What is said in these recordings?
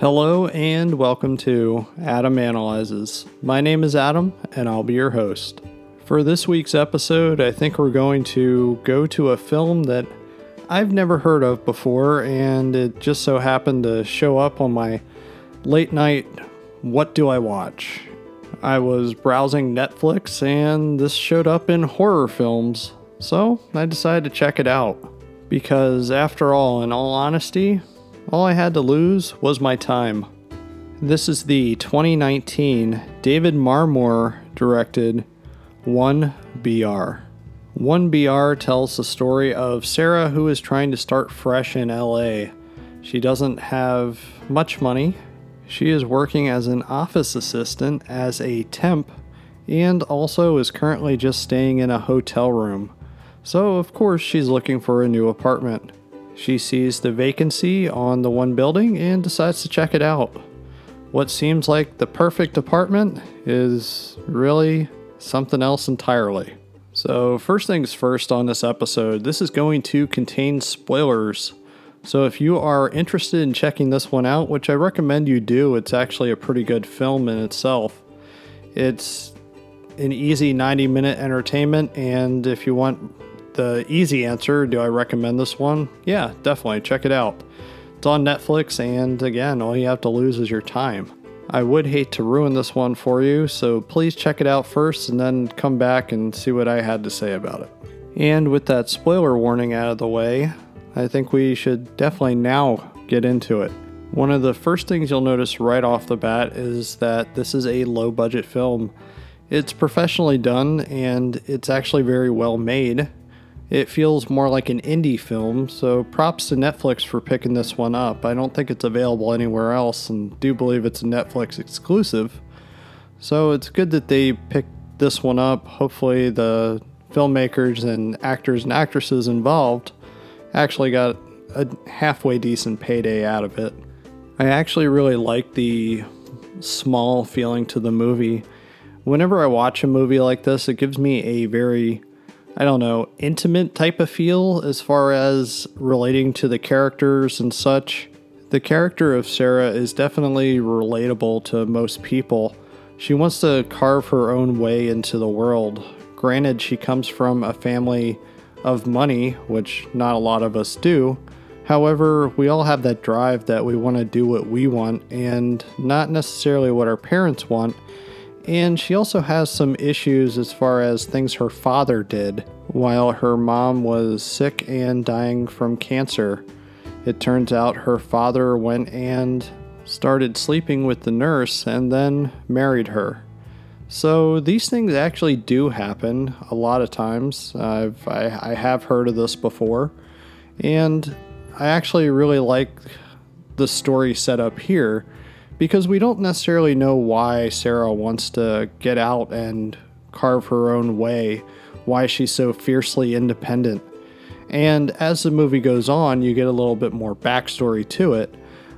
Hello and welcome to Adam Analyzes. My name is Adam and I'll be your host. For this week's episode, I think we're going to go to a film that I've never heard of before and it just so happened to show up on my late night What Do I Watch? I was browsing Netflix and this showed up in horror films, so I decided to check it out. Because, after all, in all honesty, all I had to lose was my time. This is the 2019 David Marmor directed 1BR. 1BR tells the story of Sarah who is trying to start fresh in LA. She doesn't have much money. She is working as an office assistant as a temp and also is currently just staying in a hotel room. So, of course, she's looking for a new apartment. She sees the vacancy on the one building and decides to check it out. What seems like the perfect apartment is really something else entirely. So, first things first on this episode, this is going to contain spoilers. So, if you are interested in checking this one out, which I recommend you do, it's actually a pretty good film in itself. It's an easy 90 minute entertainment, and if you want the easy answer, do I recommend this one? Yeah, definitely. Check it out. It's on Netflix, and again, all you have to lose is your time. I would hate to ruin this one for you, so please check it out first and then come back and see what I had to say about it. And with that spoiler warning out of the way, I think we should definitely now get into it. One of the first things you'll notice right off the bat is that this is a low budget film. It's professionally done and it's actually very well made. It feels more like an indie film, so props to Netflix for picking this one up. I don't think it's available anywhere else and do believe it's a Netflix exclusive. So it's good that they picked this one up. Hopefully, the filmmakers and actors and actresses involved actually got a halfway decent payday out of it. I actually really like the small feeling to the movie. Whenever I watch a movie like this, it gives me a very I don't know, intimate type of feel as far as relating to the characters and such. The character of Sarah is definitely relatable to most people. She wants to carve her own way into the world. Granted, she comes from a family of money, which not a lot of us do. However, we all have that drive that we want to do what we want and not necessarily what our parents want and she also has some issues as far as things her father did while her mom was sick and dying from cancer. It turns out her father went and started sleeping with the nurse and then married her. So these things actually do happen a lot of times. I've, I, I have heard of this before, and I actually really like the story set up here because we don't necessarily know why Sarah wants to get out and carve her own way, why she's so fiercely independent. And as the movie goes on, you get a little bit more backstory to it.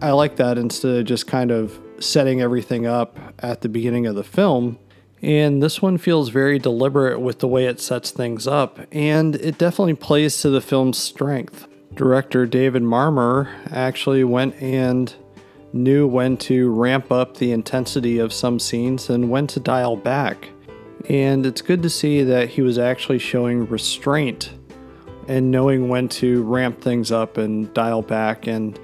I like that instead of just kind of setting everything up at the beginning of the film. And this one feels very deliberate with the way it sets things up, and it definitely plays to the film's strength. Director David Marmor actually went and knew when to ramp up the intensity of some scenes and when to dial back. And it's good to see that he was actually showing restraint and knowing when to ramp things up and dial back. And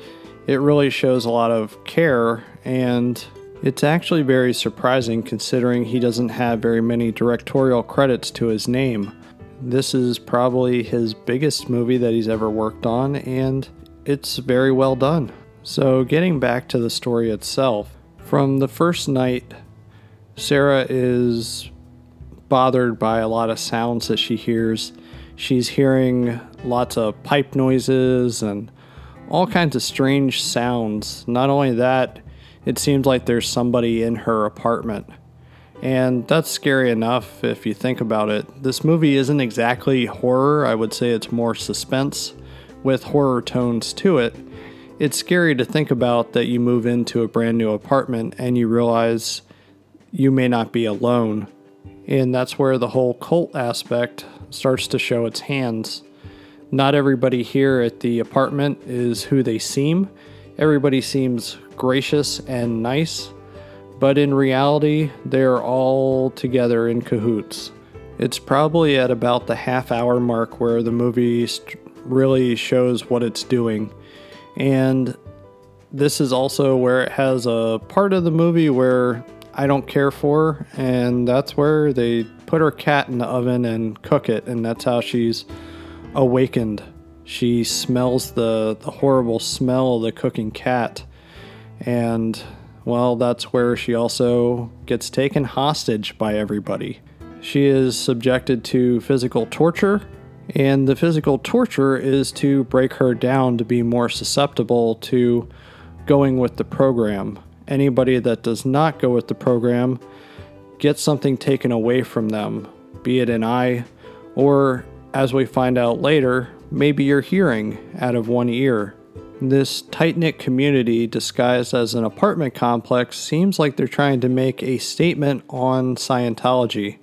it really shows a lot of care. And it's actually very surprising considering he doesn't have very many directorial credits to his name. This is probably his biggest movie that he's ever worked on, and it's very well done. So, getting back to the story itself, from the first night, Sarah is bothered by a lot of sounds that she hears. She's hearing lots of pipe noises and all kinds of strange sounds. Not only that, it seems like there's somebody in her apartment. And that's scary enough if you think about it. This movie isn't exactly horror, I would say it's more suspense with horror tones to it. It's scary to think about that you move into a brand new apartment and you realize you may not be alone. And that's where the whole cult aspect starts to show its hands. Not everybody here at the apartment is who they seem. everybody seems gracious and nice, but in reality, they're all together in cahoots. It's probably at about the half hour mark where the movie really shows what it's doing. And this is also where it has a part of the movie where I don't care for, and that's where they put her cat in the oven and cook it, and that's how she's awakened. She smells the, the horrible smell of the cooking cat, and well, that's where she also gets taken hostage by everybody. She is subjected to physical torture, and the physical torture is to break her down to be more susceptible to going with the program. Anybody that does not go with the program gets something taken away from them, be it an eye, or as we find out later, maybe your hearing out of one ear. This tight knit community, disguised as an apartment complex, seems like they're trying to make a statement on Scientology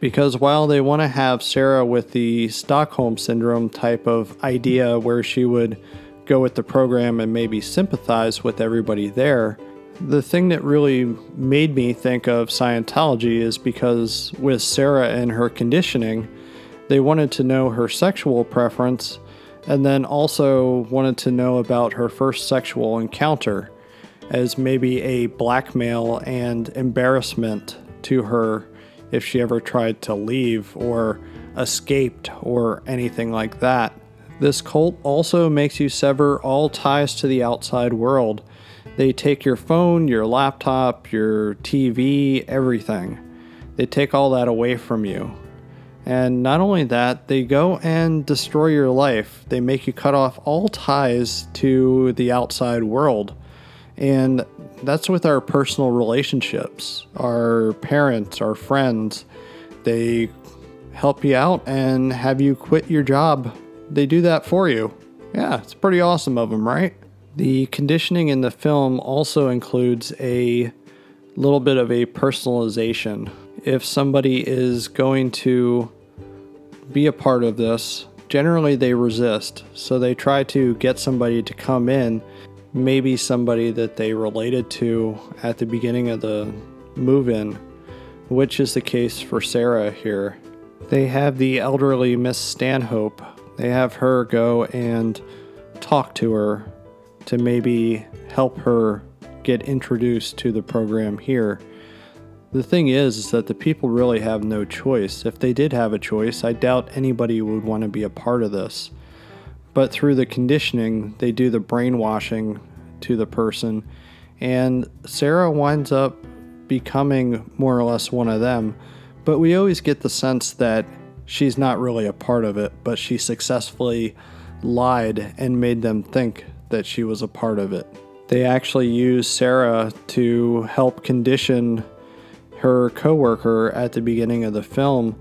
because while they want to have Sarah with the Stockholm Syndrome type of idea where she would go with the program and maybe sympathize with everybody there, the thing that really made me think of Scientology is because with Sarah and her conditioning, they wanted to know her sexual preference and then also wanted to know about her first sexual encounter as maybe a blackmail and embarrassment to her if she ever tried to leave or escaped or anything like that. This cult also makes you sever all ties to the outside world. They take your phone, your laptop, your TV, everything. They take all that away from you. And not only that, they go and destroy your life. They make you cut off all ties to the outside world. And that's with our personal relationships, our parents, our friends. They help you out and have you quit your job. They do that for you. Yeah, it's pretty awesome of them, right? The conditioning in the film also includes a little bit of a personalization. If somebody is going to be a part of this, generally they resist. So they try to get somebody to come in maybe somebody that they related to at the beginning of the move in, which is the case for Sarah here. They have the elderly Miss Stanhope. They have her go and talk to her to maybe help her get introduced to the program here. The thing is, is that the people really have no choice. If they did have a choice, I doubt anybody would want to be a part of this. But through the conditioning, they do the brainwashing to the person, and Sarah winds up becoming more or less one of them. But we always get the sense that she's not really a part of it, but she successfully lied and made them think that she was a part of it. They actually use Sarah to help condition her coworker at the beginning of the film,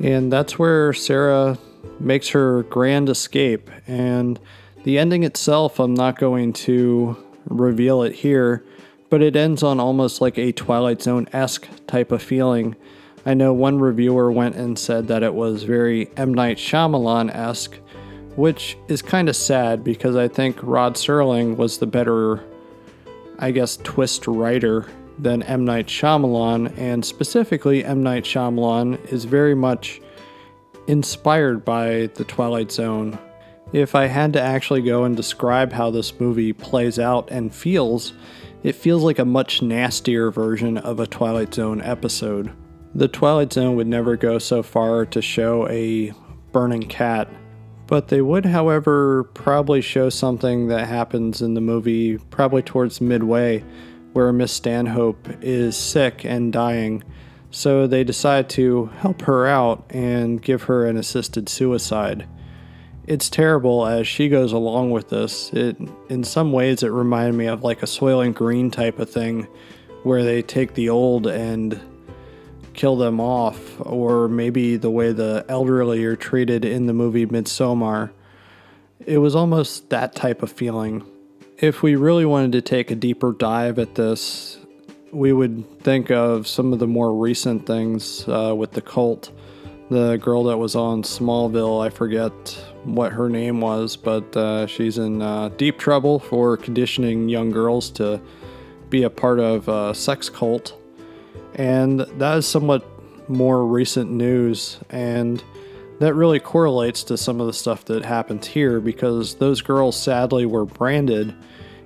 and that's where Sarah makes her grand escape. And the ending itself, I'm not going to reveal it here, but it ends on almost like a Twilight Zone esque type of feeling. I know one reviewer went and said that it was very M. Night Shyamalan esque, which is kind of sad because I think Rod Serling was the better, I guess, twist writer than M. Night Shyamalan, and specifically, M. Night Shyamalan is very much inspired by the Twilight Zone. If I had to actually go and describe how this movie plays out and feels, it feels like a much nastier version of a Twilight Zone episode. The Twilight Zone would never go so far to show a burning cat, but they would, however, probably show something that happens in the movie probably towards midway where Miss Stanhope is sick and dying so they decide to help her out and give her an assisted suicide. It's terrible as she goes along with this. It in some ways it reminded me of like a Soylent Green type of thing where they take the old and kill them off or maybe the way the elderly are treated in the movie Midsommar. It was almost that type of feeling. If we really wanted to take a deeper dive at this, we would think of some of the more recent things uh, with the cult, The girl that was on Smallville, I forget what her name was, but uh, she's in uh, deep trouble for conditioning young girls to be a part of a sex cult. And that is somewhat more recent news, and that really correlates to some of the stuff that happens here because those girls sadly were branded,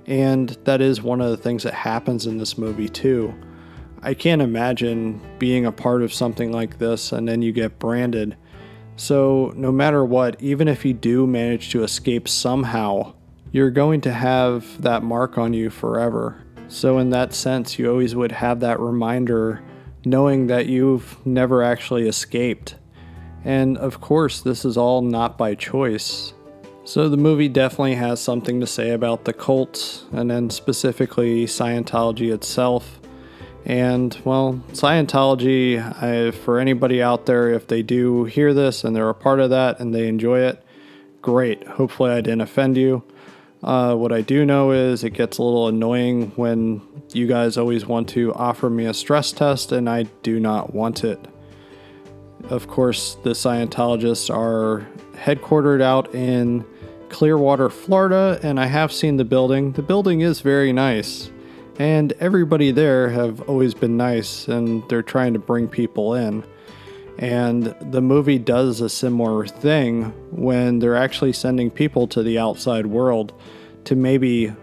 and that is one of the things that happens in this movie too. I can't imagine being a part of something like this and then you get branded. So, no matter what, even if you do manage to escape somehow, you're going to have that mark on you forever. So, in that sense, you always would have that reminder knowing that you've never actually escaped. And of course, this is all not by choice. So, the movie definitely has something to say about the cults, and then specifically Scientology itself. And well, Scientology, I, for anybody out there, if they do hear this and they're a part of that and they enjoy it, great. Hopefully, I didn't offend you. Uh, what I do know is it gets a little annoying when you guys always want to offer me a stress test and I do not want it. Of course, the Scientologists are headquartered out in Clearwater, Florida, and I have seen the building. The building is very nice and everybody there have always been nice and they're trying to bring people in and the movie does a similar thing when they're actually sending people to the outside world to maybe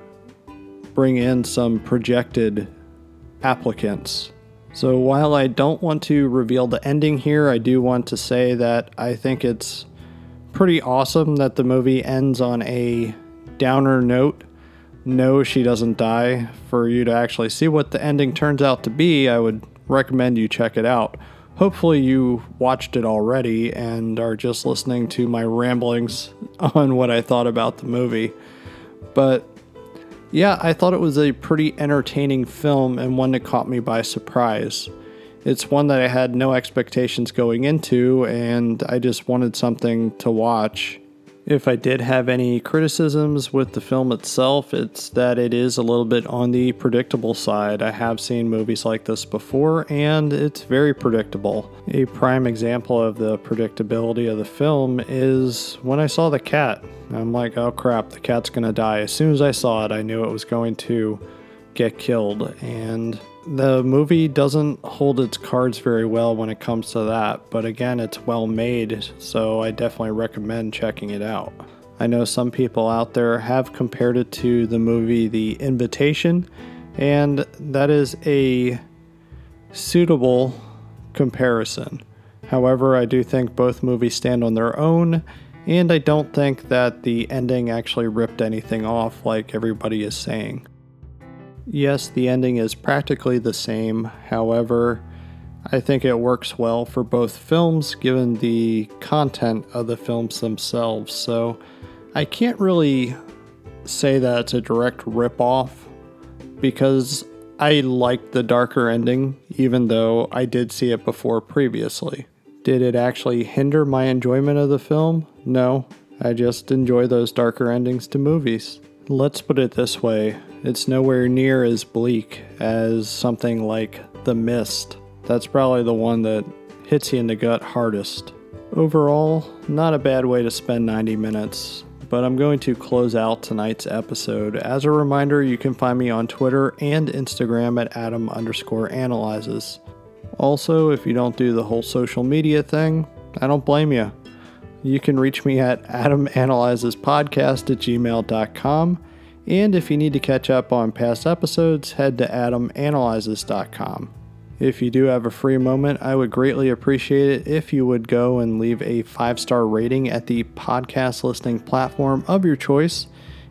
bring in some projected applicants so while i don't want to reveal the ending here i do want to say that i think it's pretty awesome that the movie ends on a downer note no, she doesn't die. For you to actually see what the ending turns out to be, I would recommend you check it out. Hopefully, you watched it already and are just listening to my ramblings on what I thought about the movie. But yeah, I thought it was a pretty entertaining film and one that caught me by surprise. It's one that I had no expectations going into, and I just wanted something to watch. If I did have any criticisms with the film itself, it's that it is a little bit on the predictable side. I have seen movies like this before, and it's very predictable. A prime example of the predictability of the film is when I saw the cat. I'm like, oh crap, the cat's gonna die. As soon as I saw it, I knew it was going to get killed, and the movie doesn't hold its cards very well when it comes to that, but again, it's well made, so I definitely recommend checking it out. I know some people out there have compared it to the movie The Invitation, and that is a suitable comparison. However, I do think both movies stand on their own, and I don't think that the ending actually ripped anything off like everybody is saying. Yes, the ending is practically the same, however, I think it works well for both films given the content of the films themselves, so I can't really say that it's a direct rip-off because I liked the darker ending, even though I did see it before previously. Did it actually hinder my enjoyment of the film? No, I just enjoy those darker endings to movies. Let's put it this way it's nowhere near as bleak as something like The Mist. That's probably the one that hits you in the gut hardest. Overall, not a bad way to spend 90 minutes, but I'm going to close out tonight's episode. As a reminder, you can find me on Twitter and Instagram at Adam underscore analyzes. Also, if you don't do the whole social media thing, I don't blame you. You can reach me at adamanalyzespodcast at gmail.com and if you need to catch up on past episodes, head to adamanalyzes.com. If you do have a free moment, I would greatly appreciate it if you would go and leave a five star rating at the podcast listening platform of your choice.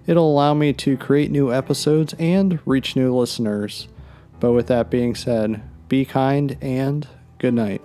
It'll allow me to create new episodes and reach new listeners. But with that being said, be kind and good night.